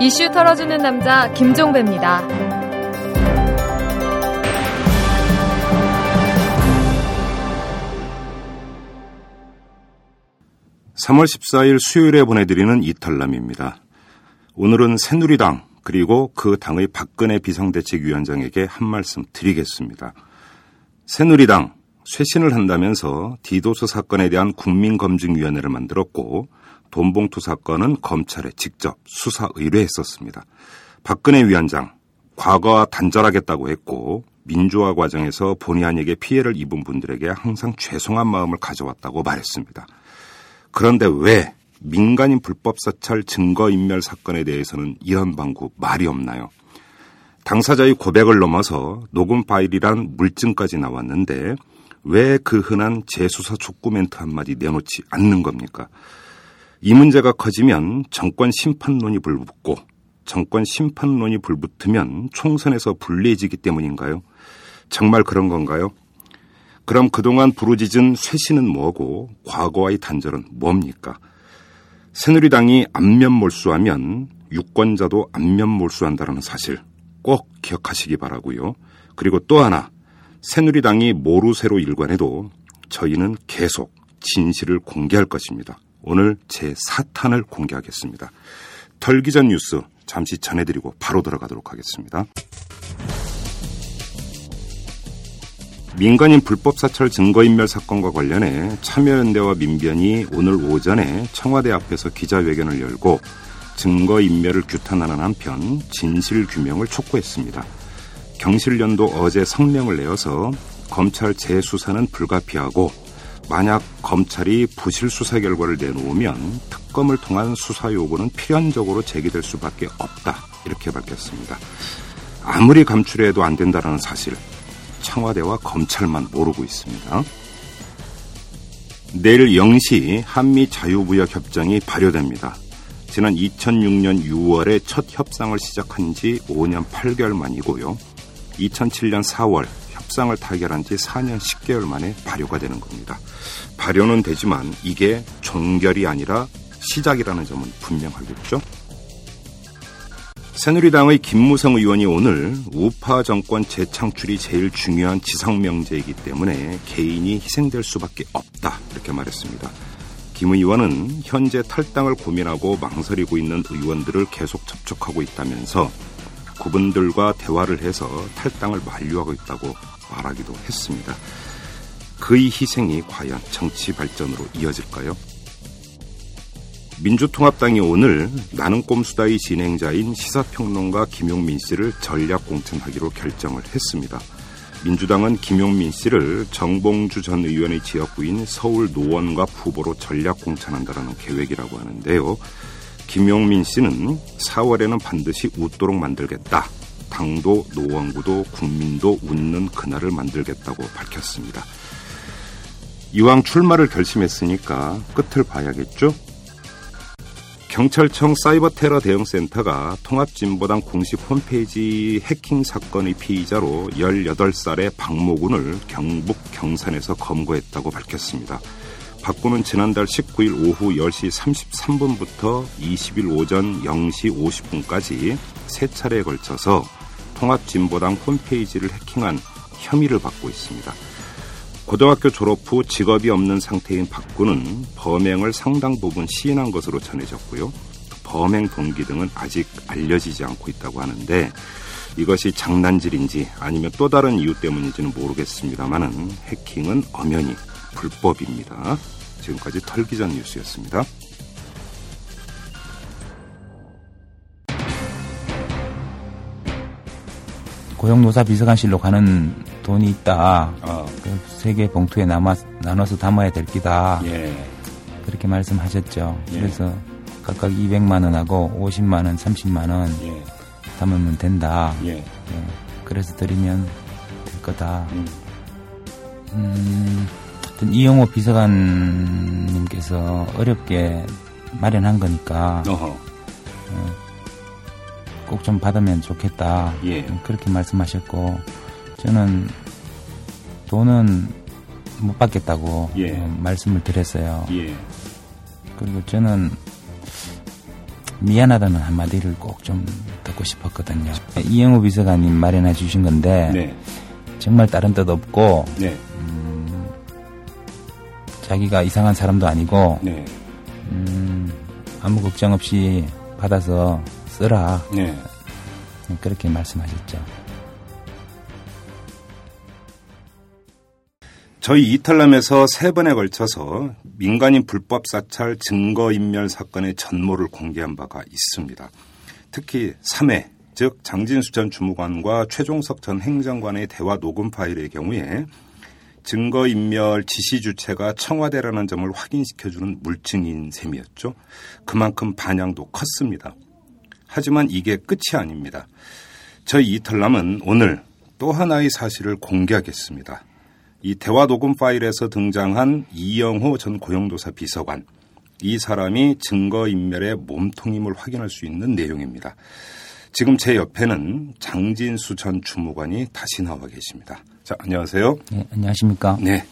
이슈 털어주는 남자 김종배입니다. 3월 14일 수요일에 보내드리는 이탈남입니다. 오늘은 새누리당 그리고 그 당의 박근혜 비상대책위원장에게 한 말씀 드리겠습니다. 새누리당 쇄신을 한다면서 디도스 사건에 대한 국민검증위원회를 만들었고 돈봉투 사건은 검찰에 직접 수사 의뢰했었습니다. 박근혜 위원장 과거와 단절하겠다고 했고 민주화 과정에서 본의 아니게 피해를 입은 분들에게 항상 죄송한 마음을 가져왔다고 말했습니다. 그런데 왜 민간인 불법 사찰 증거인멸 사건에 대해서는 이런 방구 말이 없나요? 당사자의 고백을 넘어서 녹음 파일이란 물증까지 나왔는데 왜 그 흔한 재수사 촉구 멘트 한마디 내놓지 않는 겁니까? 이 문제가 커지면 정권 심판론이 불붙고 정권 심판론이 불붙으면 총선에서 불리해지기 때문인가요? 정말 그런 건가요? 그럼 그동안 부르짖은 쇄신은 뭐고 과거와의 단절은 뭡니까? 새누리당이 안면 몰수하면 유권자도 안면 몰수한다는 사실 꼭 기억하시기 바라고요. 그리고 또 하나 새누리당이 모르쇠로 일관해도 저희는 계속 진실을 공개할 것입니다. 오늘 제 사탄을 공개하겠습니다. 털기 전 뉴스 잠시 전해드리고 바로 들어가도록 하겠습니다. 민간인 불법 사찰 증거인멸 사건과 관련해 참여연대와 민변이 오늘 오전에 청와대 앞에서 기자회견을 열고 증거인멸을 규탄하는 한편 진실 규명을 촉구했습니다. 경실련도 어제 성명을 내어서 검찰 재수사는 불가피하고 만약 검찰이 부실 수사 결과를 내놓으면 특검을 통한 수사 요구는 필연적으로 제기될 수밖에 없다 이렇게 밝혔습니다. 아무리 감출해도 안 된다는 사실 청와대와 검찰만 모르고 있습니다. 내일 0시 한미 자유무역 협정이 발효됩니다. 지난 2006년 6월에 첫 협상을 시작한 지 5년 8개월 만이고요. 2007년 4월 협상을 타결한 지 4년 10개월 만에 발효가 되는 겁니다. 발효는 되지만 이게 종결이 아니라 시작이라는 점은 분명하겠죠. 새누리당의 김무성 의원이 오늘 우파 정권 재창출이 제일 중요한 지상명제이기 때문에 개인이 희생될 수밖에 없다 이렇게 말했습니다. 김 의원은 현재 탈당을 고민하고 망설이고 있는 의원들을 계속 접촉하고 있다면서 그분들과 대화를 해서 탈당을 만류하고 있다고 말하기도 했습니다. 그의 희생이 과연 정치 발전으로 이어질까요? 민주통합당이 오늘 나는 꼼수다의 진행자인 시사평론가 김용민 씨를 전략 공천하기로 결정을 했습니다. 민주당은 김용민 씨를 정봉주 전 의원의 지역구인 서울 노원갑 후보로 전략 공천한다는 계획이라고 하는데요. 김용민 씨는 4월에는 반드시 웃도록 만들겠다. 당도, 노원구도, 국민도 웃는 그날을 만들겠다고 밝혔습니다. 이왕 출마를 결심했으니까 끝을 봐야겠죠? 경찰청 사이버 테러 대응센터가 통합진보당 공식 홈페이지 해킹 사건의 피의자로 18살의 박모군을 경북 경산에서 검거했다고 밝혔습니다. 박군은 지난달 19일 오후 10시 33분부터 20일 오전 0시 50분까지 세 차례에 걸쳐서 통합진보당 홈페이지를 해킹한 혐의를 받고 있습니다. 고등학교 졸업 후 직업이 없는 상태인 박군은 범행을 상당 부분 시인한 것으로 전해졌고요. 범행 동기 등은 아직 알려지지 않고 있다고 하는데 이것이 장난질인지 아니면 또 다른 이유 때문인지는 모르겠습니다만은 해킹은 엄연히 불법입니다. 지금까지 털기전 뉴스였습니다. 고용노사 비서관실로 가는 돈이 있다. 어. 그 세개 봉투에 남아, 나눠서 담아야 될 기다. 예. 그렇게 말씀하셨죠. 예. 그래서 각각 200만 원하고 50만 원, 30만 원 예. 담으면 된다. 예. 예. 그래서 드리면 될 거다. 음. 음, 하여튼 이용호 비서관님께서 어렵게 마련한 거니까 어, 꼭 좀 받으면 좋겠다. 예. 그렇게 말씀하셨고 저는 돈은 못 받겠다고 예. 어, 말씀을 드렸어요. 예. 그리고 저는 미안하다는 한마디를 꼭 좀 듣고 싶었거든요. 이영우 비서관님 마련해 주신 건데 네. 정말 다른 뜻 없고 네. 음, 자기가 이상한 사람도 아니고 네. 음, 아무 걱정 없이 받아서 쓰라. 네. 그렇게 말씀하셨죠. 저희 이탈남에서 세 번에 걸쳐서 민간인 불법 사찰 증거인멸 사건의 전모를 공개한 바가 있습니다. 특히 3회, 즉 장진수 전 주무관과 최종석 전 행정관의 대화 녹음 파일의 경우에 증거인멸 지시 주체가 청와대라는 점을 확인시켜주는 물증인 셈이었죠. 그만큼 반향도 컸습니다. 하지만 이게 끝이 아닙니다. 저희 이탈남은 오늘 또 하나의 사실을 공개하겠습니다. 이 대화 녹음 파일에서 등장한 이영호 전 고용도사 비서관. 이 사람이 증거인멸의 몸통임을 확인할 수 있는 내용입니다. 지금 제 옆에는 장진수 전 주무관이 다시 나와 계십니다. 자, 안녕하세요. 네, 안녕하십니까. 네.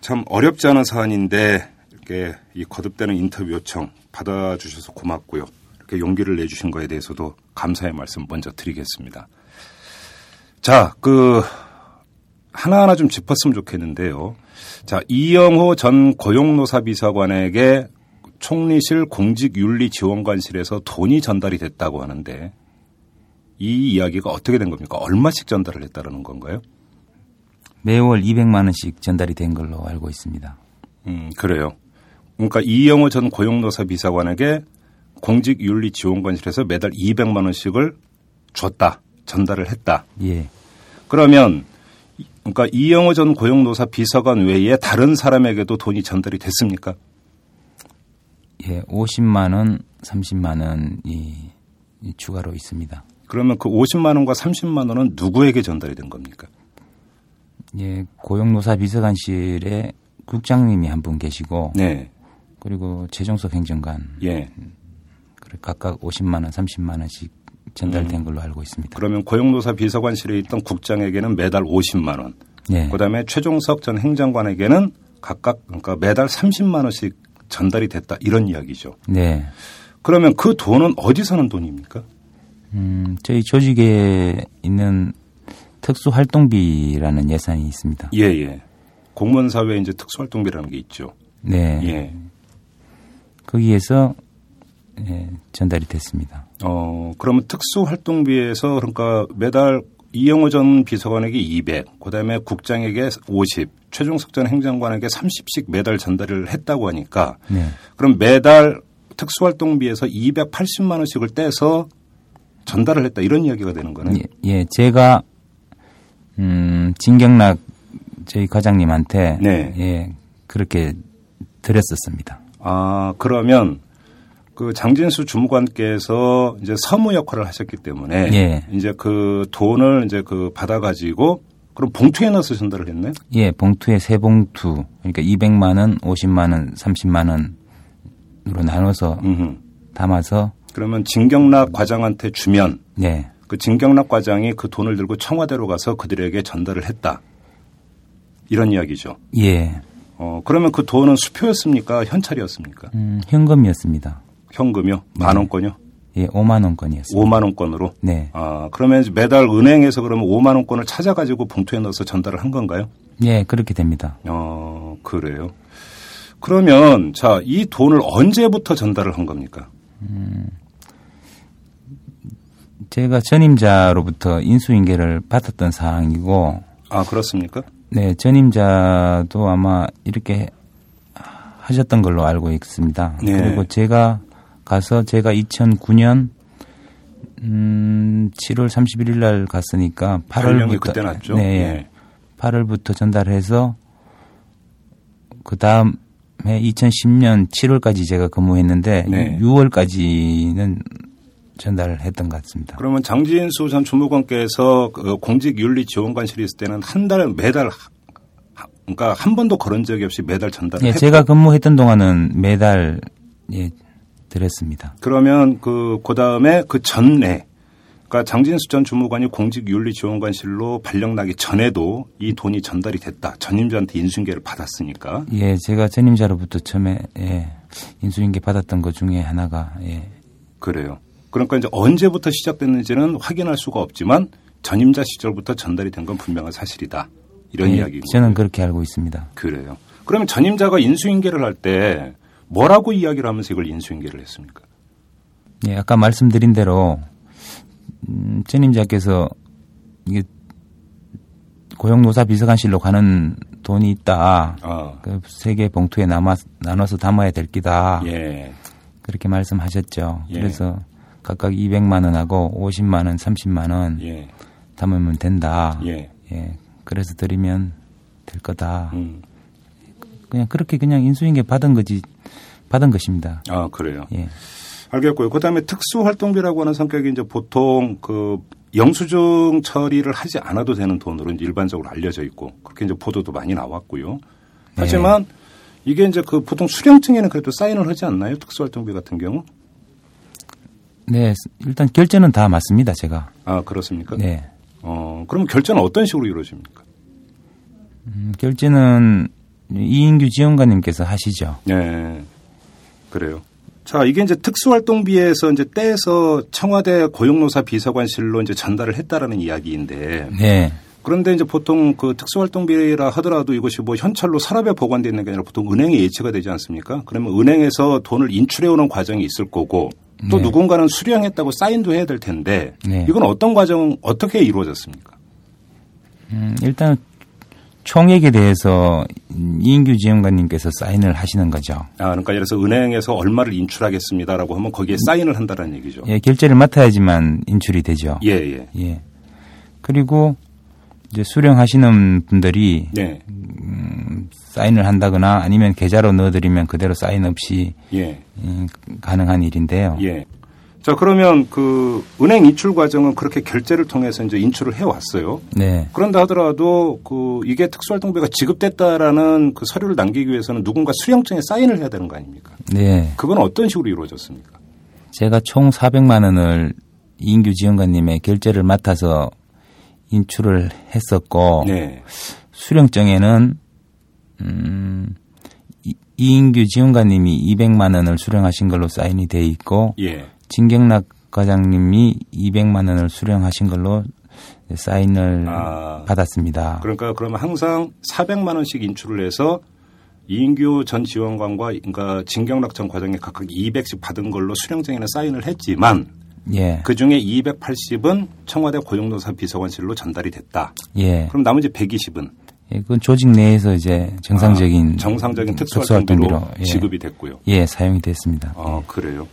참 어렵지 않은 사안인데 이렇게 이 거듭되는 인터뷰 요청 받아주셔서 고맙고요. 이렇게 용기를 내주신 거에 대해서도 감사의 말씀 먼저 드리겠습니다. 자, 그 하나하나 좀 짚었으면 좋겠는데요. 자, 이영호 전 고용노사 비서관에게 총리실 공직윤리지원관실에서 돈이 전달이 됐다고 하는데 이 이야기가 어떻게 된 겁니까? 얼마씩 전달을 했다는 건가요? 매월 200만 원씩 전달이 된 걸로 알고 있습니다. 음, 그래요. 그러니까 이영호 전 고용노사 비서관에게 공직윤리지원관실에서 매달 200만 원씩을 줬다, 전달을 했다. 예. 그러면 그러니까 이영호 전 고용노사 비서관 외에 다른 사람에게도 돈이 전달이 됐습니까? 예, 50만 원, 30만 원이 추가로 있습니다. 그러면 그 50만 원과 30만 원은 누구에게 전달이 된 겁니까? 예, 고용노사 비서관실에 국장님이 한 분 계시고, 네. 그리고 최종석 행정관, 예, 각각 50만 원, 30만 원씩 전달된 음. 걸로 알고 있습니다. 그러면 고용노사 비서관실에 있던 국장에게는 매달 50만 원, 네. 그다음에 최종석 전 행정관에게는 각각 그러니까 매달 30만 원씩 전달이 됐다 이런 이야기죠. 네. 그러면 그 돈은 어디서 는 돈입니까? 음, 저희 조직에 있는 특수활동비라는 예산이 있습니다. 예, 예. 공무원 사회에 이제 특수활동비라는 게 있죠. 네. 예. 거기에서 예, 전달이 됐습니다. 어, 그러면 특수활동비에서 그러니까 매달 이영호 전 비서관에게 200, 그다음에 국장에게 50, 최종석 전 행정관에게 30씩 매달 전달을 했다고 하니까 네. 그럼 매달 특수활동비에서 280만 원씩을 떼서 전달을 했다 이런 이야기가 되는 거네. 예, 예 제가 음, 진경락 저희 과장님한테 네. 예, 그렇게 드렸었습니다. 아, 그러면 그 장진수 주무관께서 이제 서무 역할을 하셨기 때문에 예. 이제 그 돈을 이제 그 받아 가지고 그럼 봉투에 넣어서 전달을 했네? 예, 봉투에 세 봉투. 그러니까 200만 원, 50만 원, 30만 원으로 나눠서 음흠. 담아서 그러면 진경락 과장한테 주면 네. 그 진경락 과장이 그 돈을 들고 청와대로 가서 그들에게 전달을 했다. 이런 이야기죠. 예. 어, 그러면 그 돈은 수표였습니까? 현찰이었습니까? 음, 현금이었습니다. 현금이요? 만 원권요? 예, 5만 원권이었습니다. 5만 원권으로? 네. 아, 그러면 매달 은행에서 그러면 5만 원권을 찾아 가지고 봉투에 넣어서 전달을 한 건가요? 예, 그렇게 됩니다. 어, 그래요. 그러면 자, 이 돈을 언제부터 전달을 한 겁니까? 음, 제가 전임자로부터 인수인계를 받았던 사항이고. 아, 그렇습니까? 네, 전임자도 아마 이렇게 하셨던 걸로 알고 있습니다. 네. 그리고 제가 가서 제가 2009년 음, 7월 31일 날 갔으니까 8월부터 그때 났죠. 네, 네. 8월부터 전달해서 그 다음에 2010년 7월까지 제가 근무했는데 네. 6월까지는 전달을 했던 것 같습니다. 그러면 장진수 전 주무관께서 그 공직윤리지원관실에 있을 때는 한 달에 매달 그러니까 한 번도 그런 적이 없이 매달 전달을 예, 제가 근무했던 동안은 매달 예, 드렸습니다. 그러면 그 그 다음에 그 전에 그러니까 장진수 전 주무관이 공직윤리지원관실로 발령나기 전에도 이 돈이 전달이 됐다. 전임자한테 인수인계를 받았으니까. 예, 제가 전임자로부터 처음에 예, 인수인계 받았던 것 중에 하나가 예. 그래요. 그러니까 이제 언제부터 시작됐는지는 확인할 수가 없지만 전임자 시절부터 전달이 된 건 분명한 사실이다. 이런 예, 이야기입니다. 저는 그렇게 알고 있습니다. 그래요. 그러면 전임자가 인수인계를 할 때 뭐라고 이야기를 하면서 이걸 인수인계를 했습니까? 예, 아까 말씀드린 대로 음, 전임자께서 이게 고용노사 비서관실로 가는 돈이 있다. 어. 그 세개 봉투에 남아 나눠서 담아야 될 기다. 예. 그렇게 말씀하셨죠. 예. 그래서 각각 200만 원하고 50만 원, 30만 원 예. 담으면 된다. 예. 예. 그래서 드리면 될 거다. 음. 그냥 그렇게 그냥 인수인계 받은 거지 받은 것입니다. 아, 그래요. 예. 알겠고요. 그다음에 특수활동비라고 하는 성격이 이제 보통 그 영수증 처리를 하지 않아도 되는 돈으로 일반적으로 알려져 있고 그렇게 이제 보도도 많이 나왔고요. 하지만 이게 이제 그 보통 수령증에는 그래도 사인을 하지 않나요? 특수활동비 같은 경우? 네, 일단 결제는 다 맞습니다, 제가. 아, 그렇습니까? 네. 어, 그럼 결제는 어떤 식으로 이루어집니까? 음, 결제는 이인규 지원관님께서 하시죠. 네. 그래요. 자, 이게 이제 특수활동비에서 이제 떼서 청와대 고용노사 비서관실로 이제 전달을 했다라는 이야기인데. 네. 그런데 이제 보통 그 특수활동비라 하더라도 이것이 뭐 현찰로 서랍에 보관되어 있는 게 아니라 보통 은행에 예치가 되지 않습니까? 그러면 은행에서 돈을 인출해 오는 과정이 있을 거고 또 네. 누군가는 수령했다고 사인도 해야 될 텐데 네. 이건 어떤 과정 어떻게 이루어졌습니까? 음, 일단 총액에 대해서 이인규 지원관님께서 사인을 하시는 거죠. 아, 그러니까 예를 들어서 은행에서 얼마를 인출하겠습니다라고 하면 거기에 사인을 한다는 얘기죠. 예, 결제를 맡아야지만 인출이 되죠. 예, 예. 예. 그리고 이제 수령하시는 분들이 네. 사인을 한다거나 아니면 계좌로 넣어드리면 그대로 사인 없이 예. 음, 가능한 일인데요. 예. 자, 그러면 그 은행 인출 과정은 그렇게 결제를 통해서 이제 인출을 해 왔어요. 네. 그런다 하더라도 그 이게 특수활동비가 지급됐다라는 그 서류를 남기기 위해서는 누군가 수령증에 사인을 해야 되는 거 아닙니까? 네. 그건 어떤 식으로 이루어졌습니까? 제가 총 400만 원을 이인규 지원관님의 결제를 맡아서 인출을 했었고 네. 수령증에는 음, 이- 이인규 지원관님이 200만 원을 수령하신 걸로 사인이 돼 있고 예. 진경락 과장님이 200만 원을 수령하신 걸로 사인을 아. 받았습니다. 그러니까 그러면 항상 400만 원씩 인출을 해서 이인규 전 지원관과 그러니까 진경락 전 과장이 각각 200씩 받은 걸로 수령증에는 사인을 했지만 예, 그 중에 280은 청와대 고용노사 비서관실로 전달이 됐다. 예, 그럼 나머지 120은 예, 그건 조직 내에서 이제 정상적인 아, 정상적인 특수활동비로 특수활동비로, 예. 지급이 됐고요. 예 사용이 됐습니다. 아, 그래요.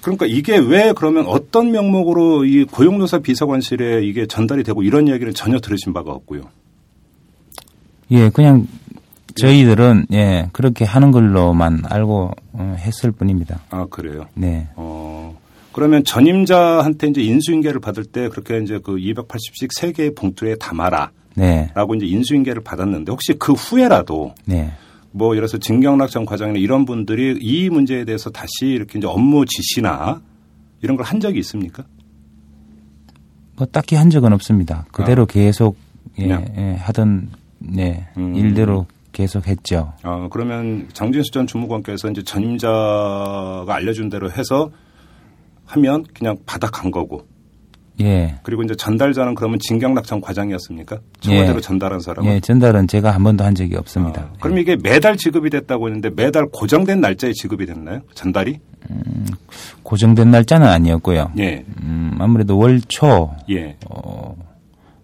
그러니까 이게 왜 그러면 어떤 명목으로 이 고용노사 비서관실에 이게 전달이 되고 이런 이야기를 전혀 들으신 바가 없고요. 예, 그냥 저희들은 예 그렇게 하는 걸로만 알고 어, 했을 뿐입니다. 아, 그래요. 네, 어, 그러면 전임자한테 이제 인수인계를 받을 때 그렇게 이제 그 280씩 세 개의 봉투에 담아라. 네, 라고 이제 인수인계를 받았는데 혹시 그 후에라도 네. 뭐 예를 들어서 진경락 전 과장이나 이런 분들이 이 문제에 대해서 다시 이렇게 이제 업무 지시나 이런 걸 한 적이 있습니까? 뭐 딱히 한 적은 없습니다. 그대로 계속 예? 예, 하던 네 음. 일대로 계속 했죠. 어, 그러면 장진수 전 주무관께서 이제 전임자가 알려준 대로 해서 하면 그냥 받아간 거고. 예, 그리고 이제 전달자는 그러면 진경락 전 과장이었습니까? 청와대로 예. 전달한 사람은. 예, 전달은 제가 한 번도 한 적이 없습니다. 아, 그럼 이게 매달 지급이 됐다고 했는데 매달 고정된 날짜에 지급이 됐나요? 전달이? 고정된 날짜는 아니었고요. 예. 음, 아무래도 월초, 예. 어,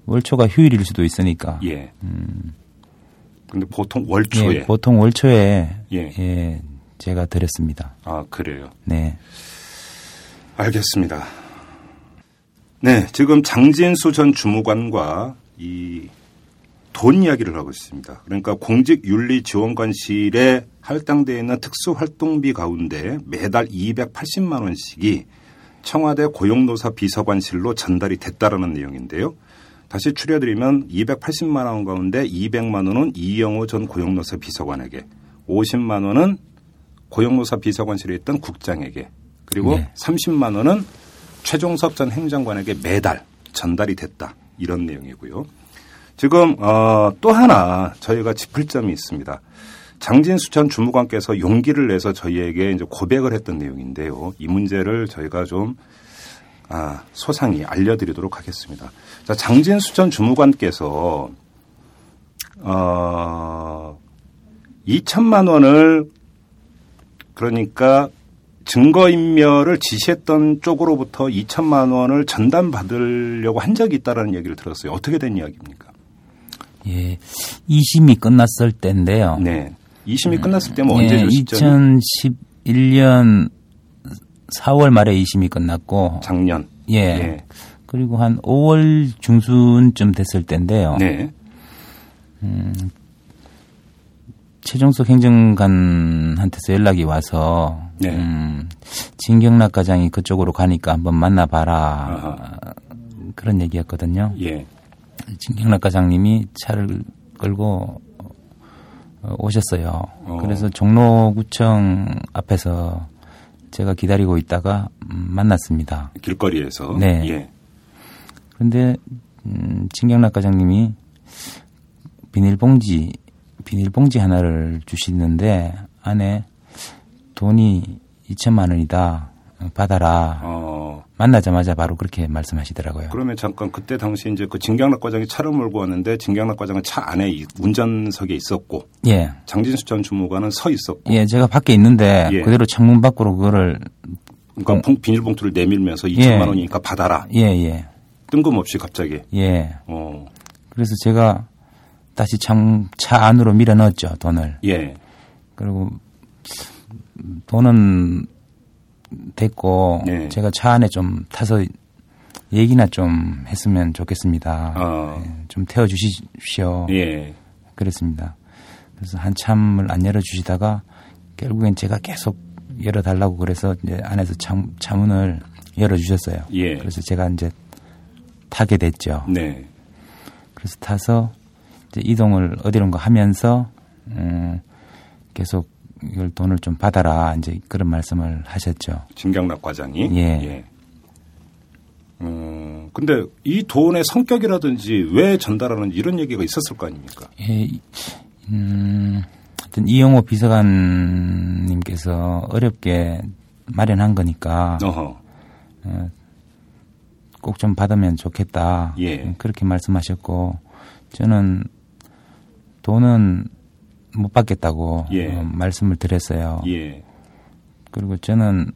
월초가 휴일일 수도 있으니까. 예. 근데 보통 월초에. 예, 보통 월초에 예. 예, 제가 드렸습니다. 아, 그래요. 네. 알겠습니다. 네, 지금 장진수 전 주무관과 이 돈 이야기를 하고 있습니다. 그러니까 공직윤리지원관실에 할당되어 있는 특수활동비 가운데 매달 280만 원씩이 청와대 고용노사 비서관실로 전달이 됐다라는 내용인데요. 다시 추려드리면 280만 원 가운데 200만 원은 이영호 전 고용노사 비서관에게, 50만 원은 고용노사 비서관실에 있던 국장에게, 그리고 네. 30만 원은 최종섭 전 행정관에게 매달 전달이 됐다. 이런 내용이고요. 지금 어, 또 하나 저희가 짚을 점이 있습니다. 장진수 전 주무관께서 용기를 내서 저희에게 이제 고백을 했던 내용인데요. 이 문제를 저희가 좀 아, 소상히 알려드리도록 하겠습니다. 자, 장진수 전 주무관께서 어, 2천만 원을 그러니까 증거인멸을 지시했던 쪽으로부터 2천만 원을 전담받으려고 한 적이 있다라는 얘기를 들었어요. 어떻게 된 이야기입니까? 예, 2심이 끝났을 때인데요. 네. 2심이 끝났을 때면 예, 언제죠? 2011년 4월 말에 2심이 끝났고 작년. 예. 예. 그리고 한 5월 중순쯤 됐을 때인데요. 네. 음, 최종석 행정관한테서 연락이 와서 네. 음, 진경락 과장이 그쪽으로 가니까 한번 만나봐라 아하. 그런 얘기였거든요. 예. 진경락 과장님이 차를 끌고 어, 오셨어요. 어. 그래서 종로구청 앞에서 제가 기다리고 있다가 음, 만났습니다. 길거리에서. 네. 예. 그런데 음, 진경락 과장님이 비닐봉지 비닐봉지 하나를 주시는데 안에 돈이 2천만 원이다. 받아라. 어. 만나자마자 바로 그렇게 말씀하시더라고요. 그러면 잠깐 그때 당시 이제 그 진경락 과장이 차를 몰고 왔는데 진경락 과장은 차 안에 운전석에 있었고, 예. 장진수 전 주무관은 서 있었고, 예, 제가 밖에 있는데 예. 그대로 창문 밖으로 그거를 그러니까 봉, 비닐봉투를 내밀면서 2천만 예. 원이니까 받아라. 예, 예. 뜬금없이 갑자기. 예. 어. 그래서 제가 다시 참, 차 안으로 밀어 넣었죠, 돈을. 예. 그리고 돈은 됐고, 예. 제가 차 안에 좀 타서 얘기나 좀 했으면 좋겠습니다. 어. 예, 좀 태워 주십시오. 예. 그랬습니다. 그래서 한참을 안 열어 주시다가 결국엔 제가 계속 열어 달라고 그래서 이제 안에서 참, 차문을 열어 주셨어요. 예. 그래서 제가 이제 타게 됐죠. 네. 그래서 타서 이동을 어디론가 하면서 음, 계속 이걸 돈을 좀 받아라 이제 그런 말씀을 하셨죠. 진경락 과장이. 예. 예. 음, 근데 이 돈의 성격이라든지 왜 전달하는 이런 얘기가 있었을 거 아닙니까? 예. 음, 하여튼 이영호 비서관님께서 어렵게 마련한 거니까. 어허. 어, 꼭좀 받으면 좋겠다. 예. 그렇게 말씀하셨고 저는 돈은 못 받겠다고 예. 어, 말씀을 드렸어요. 예. 그리고 저는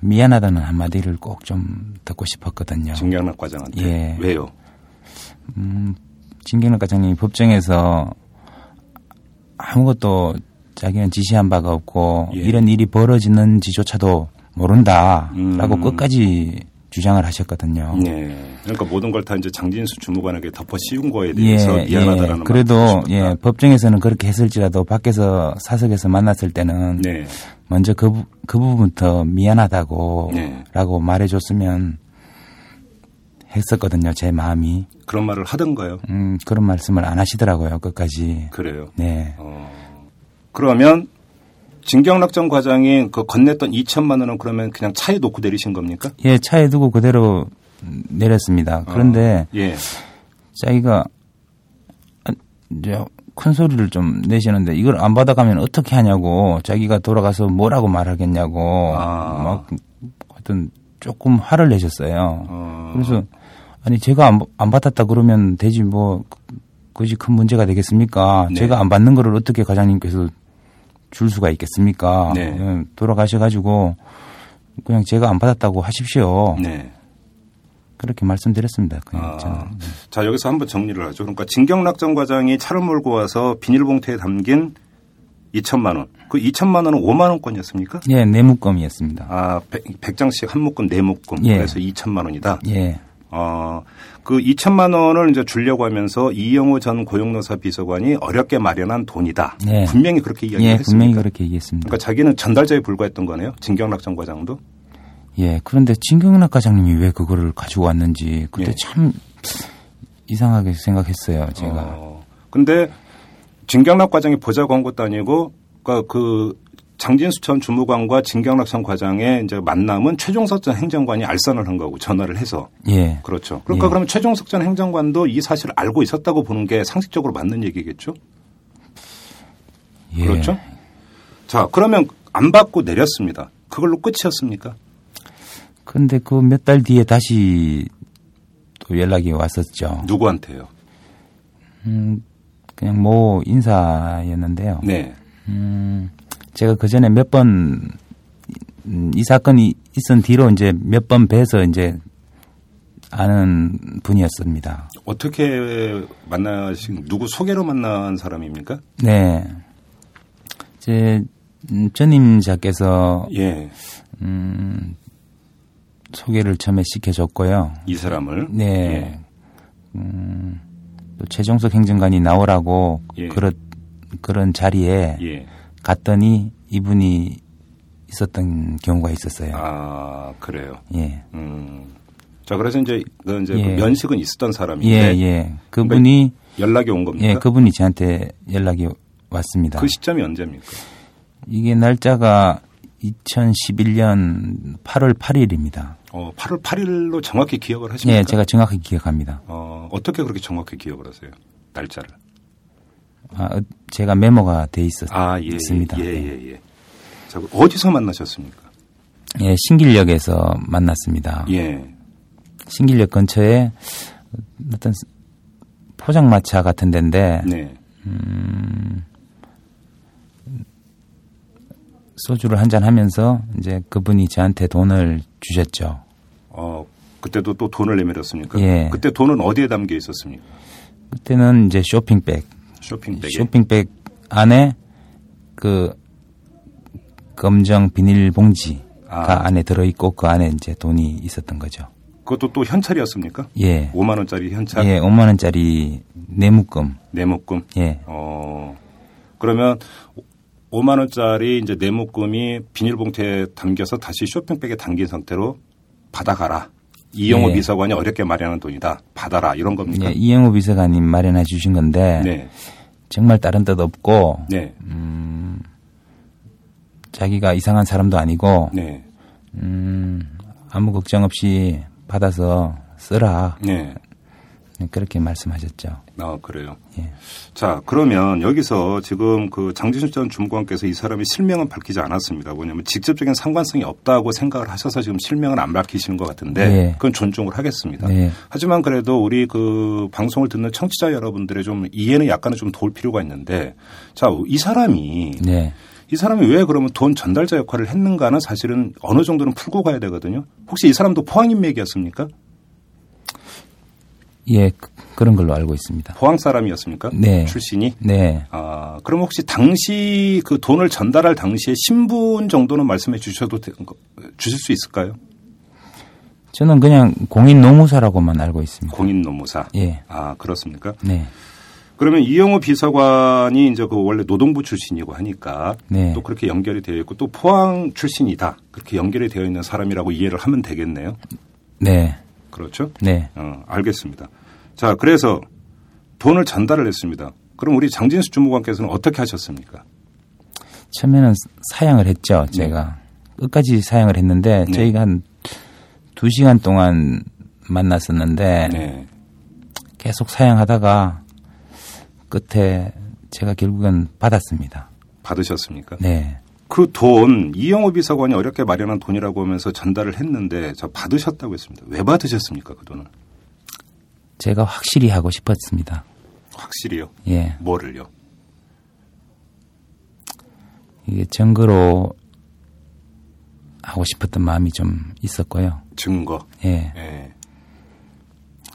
미안하다는 한마디를 꼭 좀 듣고 싶었거든요. 진경락 과장한테. 예. 왜요? 음, 진경락 과장님이 법정에서 아무것도 자기는 지시한 바가 없고 예. 이런 일이 벌어지는지조차도 모른다라고 음. 끝까지 주장을 하셨거든요. 네. 그러니까 모든 걸 다 이제 장진수 주무관에게 덮어 씌운 거에 대해서 예, 미안하다라는 예. 그래도 예, 법정에서는 그렇게 했을지라도 밖에서 사석에서 만났을 때는 네. 먼저 그, 그 부분부터 미안하다고 네. 라고 말해줬으면 했었거든요. 제 마음이. 그런 말을 하던가요? 음, 그런 말씀을 안 하시더라고요. 끝까지. 그래요? 네. 어, 그러면 진경락 전 과장이 그 건넸던 2천만 원은 그러면 그냥 차에 놓고 내리신 겁니까? 예, 차에 두고 그대로 내렸습니다. 그런데 어, 예. 자기가 이제 큰 소리를 좀 내시는데 이걸 안 받아가면 어떻게 하냐고 자기가 돌아가서 뭐라고 말하겠냐고 아. 막 하여튼 조금 화를 내셨어요. 어. 그래서 아니 제가 안, 안 받았다 그러면 되지 뭐 그것이 큰 문제가 되겠습니까? 네. 제가 안 받는 거를 어떻게 과장님께서 줄 수가 있겠습니까? 네. 돌아가셔가지고 그냥 제가 안 받았다고 하십시오. 네. 그렇게 말씀드렸습니다. 그냥 아, 네. 자 여기서 한번 정리를 하죠. 그러니까 진경락 전 과장이 차를 몰고 와서 비닐봉투에 담긴 2천만 원. 그 2천만 원은 5만 원권이었습니까? 예, 내묶음이었습니다. 아, 100, 장씩 한 묶음 네 묶음. 예. 그래서 2천만 원이다. 예. 어, 그 2천만 원을 이제 주려고 하면서 이영호 전 고용노사 비서관이 어렵게 마련한 돈이다. 네. 분명히 그렇게 이야기했습니다. 예, 분명히 그렇게 얘기했습니다. 그러니까 자기는 전달자에 불과했던 거네요. 진경락 전 과장도. 예, 그런데 진경락 과장님이 왜 그거를 가지고 왔는지 그때 예. 참 이상하게 생각했어요. 제가. 어, 근데 진경락 과장이 보자고 한 것도 아니고 그러니까 그 장진수 전 주무관과 진경락전 과장의 이제 만남은 최종석 전 행정관이 알선을 한 거고 전화를 해서. 예. 그렇죠. 그러니까 예. 그러면 최종석 전 행정관도 이 사실을 알고 있었다고 보는 게 상식적으로 맞는 얘기겠죠? 예. 그렇죠? 자, 그러면 안 받고 내렸습니다. 그걸로 끝이었습니까? 근데 그 몇 달 뒤에 다시 또 연락이 왔었죠. 누구한테요? 음, 그냥 뭐 인사였는데요. 네. 음, 제가 그 전에 몇 번, 음, 이 사건이 있은 뒤로 이제 몇 번 뵈서 이제 아는 분이었습니다. 어떻게 만나신, 누구 소개로 만난 사람입니까? 네. 제, 음, 전임자께서. 예. 음, 소개를 처음에 시켜줬고요. 이 사람을? 네. 예. 음, 또 최종석 행정관이 나오라고 예. 그런, 그런 자리에. 예. 갔더니 이분이 있었던 경우가 있었어요. 아 그래요. 예. 음. 자 그래서 이제 그 이제 예. 그 면식은 있었던 사람인데. 예, 예. 그분이 연락이 온 겁니까? 예, 그분이 저한테 연락이 왔습니다. 그 시점이 언제입니까? 이게 날짜가 2011년 8월 8일입니다. 어, 8월 8일로 정확히 기억을 하십니까? 네, 제가 정확히 기억합니다. 어, 어떻게 그렇게 정확히 기억을 하세요? 날짜를? 아, 제가 메모가 돼 있었, 아, 예, 있습니다. 예, 예, 예. 자, 어디서 만나셨습니까? 예, 신길역에서 만났습니다. 예. 신길역 근처에 어떤 포장마차 같은 데인데, 네. 음, 소주를 한잔 하면서 이제 그분이 저한테 돈을 주셨죠. 어, 그때도 또 돈을 내밀었습니까? 예. 그때 돈은 어디에 담겨 있었습니까? 그때는 이제 쇼핑백. 쇼핑백. 쇼핑백 안에 그 검정 비닐 봉지가 아. 안에 들어있고 그 안에 이제 돈이 있었던 거죠. 그것도 또 현찰이었습니까? 예. 5만 원짜리 현찰. 예, 5만 원짜리 내묶음. 내묶음. 예. 어. 그러면 5만 원짜리 이제 내묶음이 비닐봉투에 담겨서 다시 쇼핑백에 담긴 상태로 받아가라. 이영호 예. 비서관이 어렵게 마련한 돈이다. 받아라. 이런 겁니까? 예, 이영호 비서관님 마련해 주신 건데 네. 정말 다른 뜻 없고 네. 음, 자기가 이상한 사람도 아니고 네. 음, 아무 걱정 없이 받아서 쓰라. 네. 그렇게 말씀하셨죠. 아, 그래요. 예. 자, 그러면 여기서 지금 그 장진수 전 주무관께서 이 사람이 실명은 밝히지 않았습니다. 뭐냐면 직접적인 상관성이 없다고 생각을 하셔서 지금 실명은 안 밝히시는 것 같은데 예. 그건 존중을 하겠습니다. 예. 하지만 그래도 우리 그 방송을 듣는 청취자 여러분들의 좀 이해는 약간은 좀 도울 필요가 있는데 자, 이 사람이 네. 이 사람이 왜 그러면 돈 전달자 역할을 했는가는 사실은 어느 정도는 풀고 가야 되거든요. 혹시 이 사람도 포항인맥이었습니까? 예, 그런 걸로 알고 있습니다. 포항 사람이었습니까? 네. 출신이? 네. 아, 그럼 혹시 당시 그 돈을 전달할 당시에 신분 정도는 말씀해 주셔도 주실 수 있을까요? 저는 그냥 공인 노무사라고만 알고 있습니다. 공인 노무사? 예. 아, 그렇습니까? 네. 그러면 이영호 비서관이 이제 그 원래 노동부 출신이고 하니까 네. 또 그렇게 연결이 되어 있고 또 포항 출신이다. 그렇게 연결이 되어 있는 사람이라고 이해를 하면 되겠네요. 네. 그렇죠? 네. 어, 알겠습니다. 자, 그래서 돈을 전달을 했습니다. 그럼 우리 장진수 주무관께서는 어떻게 하셨습니까? 처음에는 사양을 했죠, 네. 제가. 네. 끝까지 사양을 했는데 네. 저희가 한 두 시간 동안 만났었는데 네. 계속 사양하다가 끝에 제가 결국은 받았습니다. 받으셨습니까? 네. 그 돈, 이영호 비서관이 어렵게 마련한 돈이라고 하면서 전달을 했는데 저 받으셨다고 했습니다. 왜 받으셨습니까, 그 돈을? 제가 확실히 하고 싶었습니다. 확실히요? 예. 뭐를요? 이게 증거로 하고 싶었던 마음이 좀 있었고요. 증거? 예. 예.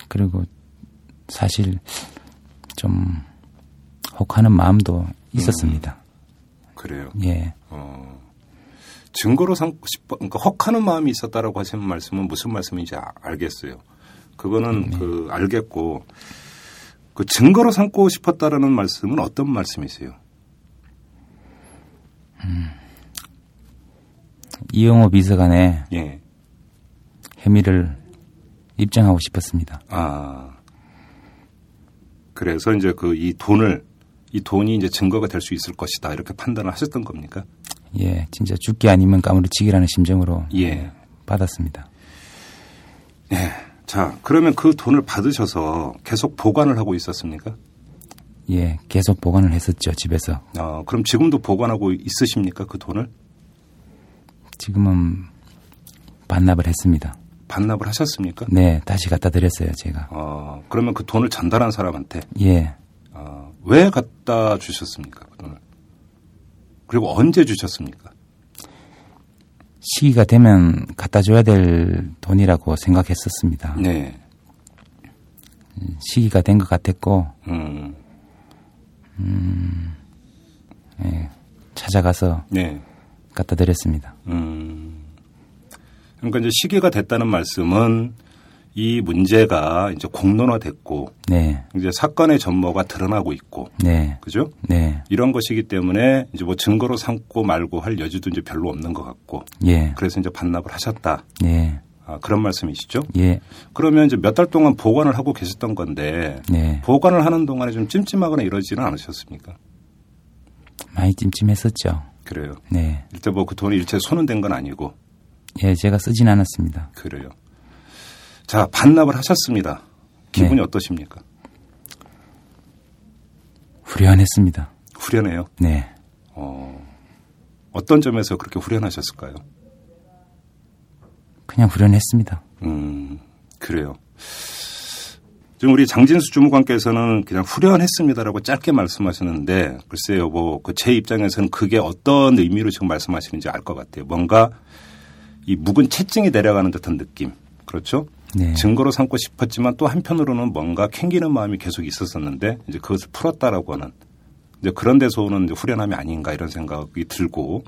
그리고 사실 좀 혹하는 마음도 있었습니다. 음, 그래요? 예. 어, 증거로 삼고 싶어, 그러니까 혹하는 마음이 있었다라고 하시는 말씀은 무슨 말씀인지 아, 알겠어요. 그거는 네. 그 알겠고 그 증거로 삼고 싶었다라는 말씀은 어떤 말씀이세요? 음, 이영호 비서관의 예. 혐의를 입증하고 싶었습니다. 아 그래서 이제 그 이 돈을 이 돈이 이제 증거가 될 수 있을 것이다 이렇게 판단을 하셨던 겁니까? 예, 진짜 죽기 아니면 까무러치기라는 심정으로 예. 받았습니다. 예. 자, 그러면 그 돈을 받으셔서 계속 보관을 하고 있었습니까? 예, 계속 보관을 했었죠, 집에서. 어, 그럼 지금도 보관하고 있으십니까, 그 돈을? 지금은 반납을 했습니다. 반납을 하셨습니까? 네, 다시 갖다 드렸어요, 제가. 어, 그러면 그 돈을 전달한 사람한테? 예. 어, 왜 갖다 주셨습니까, 그 돈을? 그리고 언제 주셨습니까? 시기가 되면 갖다 줘야 될 돈이라고 생각했었습니다. 네. 시기가 된 것 같았고, 음. 음, 네, 찾아가서 네. 갖다 드렸습니다. 음. 그러니까 이제 시기가 됐다는 말씀은 이 문제가 이제 공론화됐고 네. 이제 사건의 전모가 드러나고 있고 네. 그죠? 네. 이런 것이기 때문에 이제 뭐 증거로 삼고 말고 할 여지도 이제 별로 없는 것 같고 예. 그래서 이제 반납을 하셨다. 예. 아, 그런 말씀이시죠? 예. 그러면 이제 몇 달 동안 보관을 하고 계셨던 건데 네. 보관을 하는 동안에 좀 찜찜하거나 이러지는 않으셨습니까? 많이 찜찜했었죠. 그래요. 네. 일단 뭐 그 돈이 일체 손은 된 건 아니고. 예, 제가 쓰진 않았습니다. 그래요. 자, 반납을 하셨습니다. 기분이 네. 어떠십니까? 후련했습니다. 후련해요? 네. 어, 어떤 점에서 그렇게 후련하셨을까요? 그냥 후련했습니다. 음, 그래요. 지금 우리 장진수 주무관께서는 그냥 후련했습니다라고 짧게 말씀하셨는데 글쎄요, 뭐 그 제 입장에서는 그게 어떤 의미로 지금 말씀하시는지 알 것 같아요. 뭔가 이 묵은 채증이 내려가는 듯한 느낌. 그렇죠? 네. 증거로 삼고 싶었지만 또 한편으로는 뭔가 캥기는 마음이 계속 있었었는데 이제 그것을 풀었다라고 하는 이제 그런 데서 오는 후련함이 아닌가 이런 생각이 들고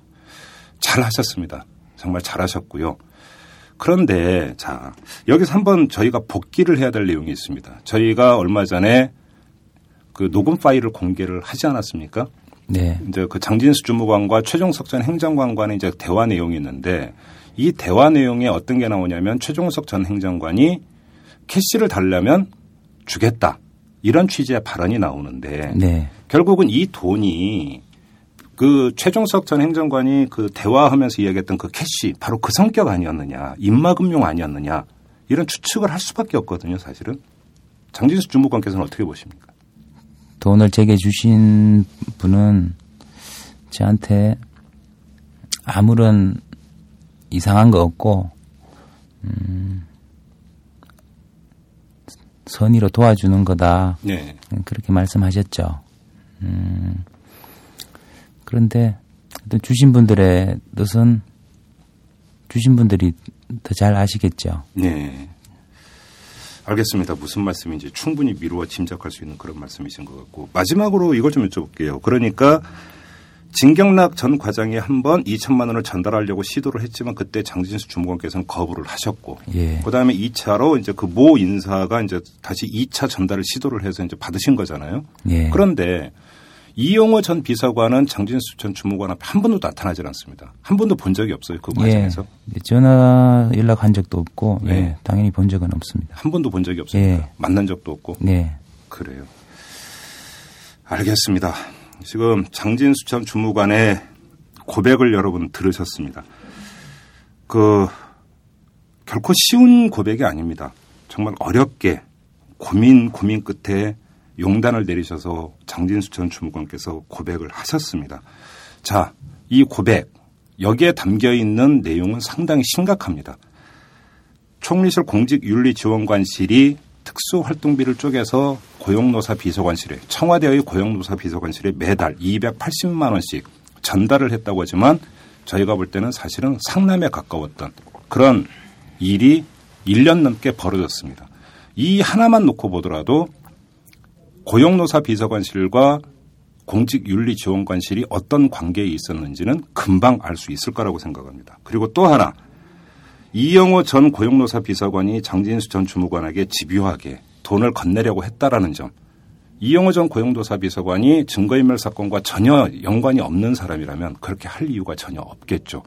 잘 하셨습니다. 정말 잘 하셨고요. 그런데 자, 여기서 한번 저희가 복귀를 해야 될 내용이 있습니다. 저희가 얼마 전에 그 녹음 파일을 공개를 하지 않았습니까? 네. 이제 그 장진수 주무관과 최종석 전 행정관과는 이제 대화 내용이 있는데 이 대화 내용에 어떤 게 나오냐면 최종석 전 행정관이 캐시를 달라면 주겠다. 이런 취지의 발언이 나오는데 네. 결국은 이 돈이 그 최종석 전 행정관이 그 대화하면서 이야기했던 그 캐시 바로 그 성격 아니었느냐 입마금용 아니었느냐 이런 추측을 할 수밖에 없거든요 사실은 장진수 주무관께서는 어떻게 보십니까? 돈을 제게 주신 분은 저한테 아무런 이상한 거 없고 음, 선의로 도와주는 거다. 네. 그렇게 말씀하셨죠. 음, 그런데 주신 분들의 뜻은 주신 분들이 더 잘 아시겠죠. 네. 알겠습니다. 무슨 말씀인지 충분히 미루어 짐작할 수 있는 그런 말씀이신 것 같고 마지막으로 이걸 좀 여쭤볼게요. 그러니까 진경락 전 과장이 한 번 2천만 원을 전달하려고 시도를 했지만 그때 장진수 주무관께서는 거부를 하셨고 예. 그다음에 2차로 이제 그 모 인사가 이제 다시 2차 전달을 시도를 해서 이제 받으신 거잖아요. 예. 그런데 이용호 전 비서관은 장진수 전 주무관 앞에 한 번도 나타나지 않습니다. 한 번도 본 적이 없어요. 그 과정에서. 예. 전화 연락한 적도 없고 예. 예. 당연히 본 적은 없습니다. 한 번도 본 적이 없습니다. 예. 만난 적도 없고. 네. 그래요. 알겠습니다. 지금 장진수 전 주무관의 고백을 여러분 들으셨습니다. 그 결코 쉬운 고백이 아닙니다. 정말 어렵게 고민 고민 끝에 용단을 내리셔서 장진수 전 주무관께서 고백을 하셨습니다. 자, 이 고백 여기에 담겨 있는 내용은 상당히 심각합니다. 총리실 공직윤리지원관실이 특수활동비를 쪼개서 고용노사 비서관실에 청와대의 고용노사 비서관실에 매달 280만 원씩 전달을 했다고 하지만 저희가 볼 때는 사실은 상남에 가까웠던 그런 일이 1년 넘게 벌어졌습니다. 이 하나만 놓고 보더라도 고용노사 비서관실과 공직윤리지원관실이 어떤 관계에 있었는지는 금방 알 수 있을 거라고 생각합니다. 그리고 또 하나 이영호 전 고용노사 비서관이 장진수 전 주무관에게 집요하게 돈을 건네려고 했다라는 점. 이영호 전 고용노사 비서관이 증거인멸 사건과 전혀 연관이 없는 사람이라면 그렇게 할 이유가 전혀 없겠죠.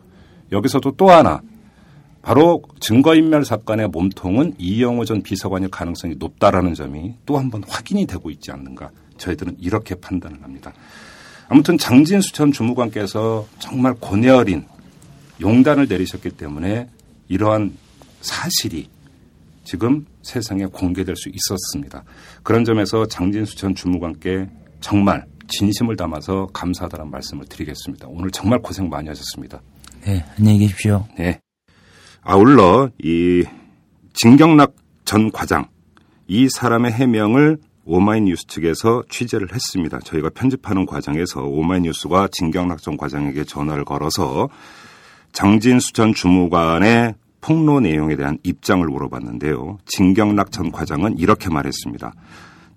여기서도 또 하나 바로 증거인멸 사건의 몸통은 이영호 전 비서관일 가능성이 높다라는 점이 또 한 번 확인이 되고 있지 않는가 저희들은 이렇게 판단을 합니다. 아무튼 장진수 전 주무관께서 정말 고뇌 어린 용단을 내리셨기 때문에 이러한 사실이 지금 세상에 공개될 수 있었습니다. 그런 점에서 장진수 전 주무관께 정말 진심을 담아서 감사하다는 말씀을 드리겠습니다. 오늘 정말 고생 많이 하셨습니다. 네, 안녕히 계십시오. 네. 아울러 이 진경락 전 과장 이 사람의 해명을 오마이뉴스 측에서 취재를 했습니다. 저희가 편집하는 과정에서 오마이뉴스가 진경락 전 과장에게 전화를 걸어서 장진수 전 주무관의 폭로 내용에 대한 입장을 물어봤는데요. 진경락 전 과장은 이렇게 말했습니다.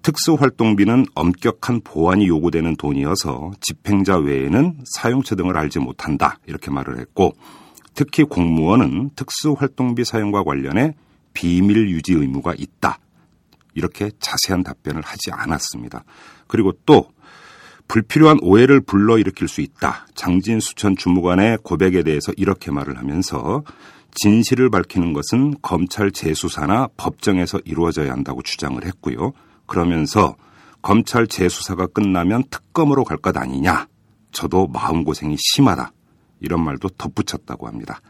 특수활동비는 엄격한 보안이 요구되는 돈이어서 집행자 외에는 사용처 등을 알지 못한다. 이렇게 말을 했고 특히 공무원은 특수활동비 사용과 관련해 비밀 유지 의무가 있다. 이렇게 자세한 답변을 하지 않았습니다. 그리고 또 불필요한 오해를 불러일으킬 수 있다. 장진수 전 주무관의 고백에 대해서 이렇게 말을 하면서 진실을 밝히는 것은 검찰 재수사나 법정에서 이루어져야 한다고 주장을 했고요. 그러면서 검찰 재수사가 끝나면 특검으로 갈 것 아니냐. 저도 마음고생이 심하다. 이런 말도 덧붙였다고 합니다.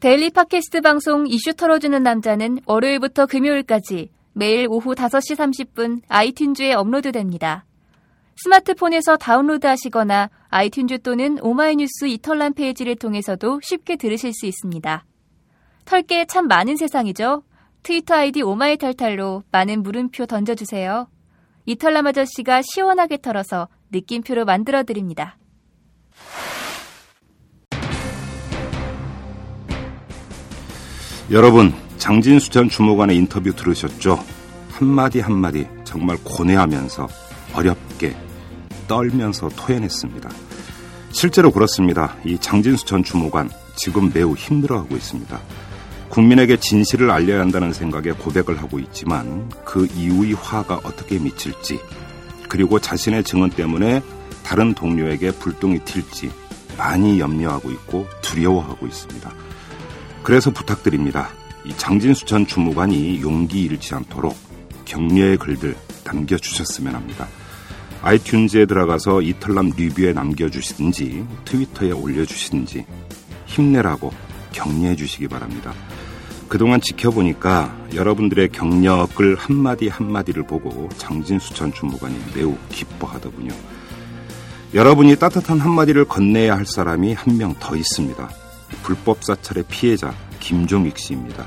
daily 팟캐스트 방송 이슈 털어주는 남자는 월요일부터 금요일까지 매일 오후 5시 30분 iTunes에 업로드됩니다. 스마트폰에서 다운로드 하시거나 iTunes 또는 오마이뉴스 이털남 페이지를 통해서도 쉽게 들으실 수 있습니다. 털게 참 많은 세상이죠? 트위터 아이디 오마이탈탈로 많은 물음표 던져주세요. 이털남 아저씨가 시원하게 털어서 느낌표로 만들어드립니다. 여러분, 장진수 전 주무관의 인터뷰 들으셨죠? 한마디 한마디 정말 고뇌하면서 어렵게 떨면서 토해냈습니다. 실제로 그렇습니다. 이 장진수 전 주무관 지금 매우 힘들어하고 있습니다. 국민에게 진실을 알려야 한다는 생각에 고백을 하고 있지만 그 이후의 화가 어떻게 미칠지 그리고 자신의 증언 때문에 다른 동료에게 불똥이 튈지 많이 염려하고 있고 두려워하고 있습니다. 그래서 부탁드립니다. 이 장진수 전 주무관이 용기 잃지 않도록 격려의 글들 남겨주셨으면 합니다. 아이튠즈에 들어가서 이탈남 리뷰에 남겨주시든지 트위터에 올려주시든지 힘내라고 격려해 주시기 바랍니다. 그동안 지켜보니까 여러분들의 경력을 한마디 한마디를 보고 장진수 전 주무관이 매우 기뻐하더군요. 여러분이 따뜻한 한마디를 건네야 할 사람이 한 명 더 있습니다. 불법 사찰의 피해자 김종익 씨입니다.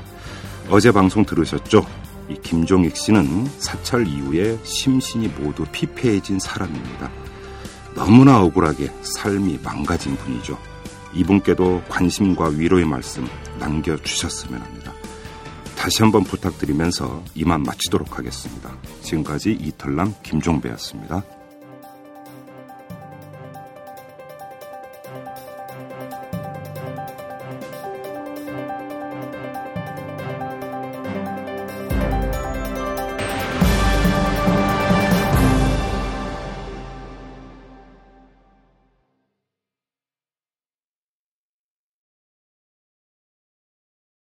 어제 방송 들으셨죠? 이 김종익 씨는 사찰 이후에 심신이 모두 피폐해진 사람입니다. 너무나 억울하게 삶이 망가진 분이죠. 이분께도 관심과 위로의 말씀 남겨주셨으면 합니다. 다시 한번 부탁드리면서 이만 마치도록 하겠습니다. 지금까지 이털남 김종배였습니다.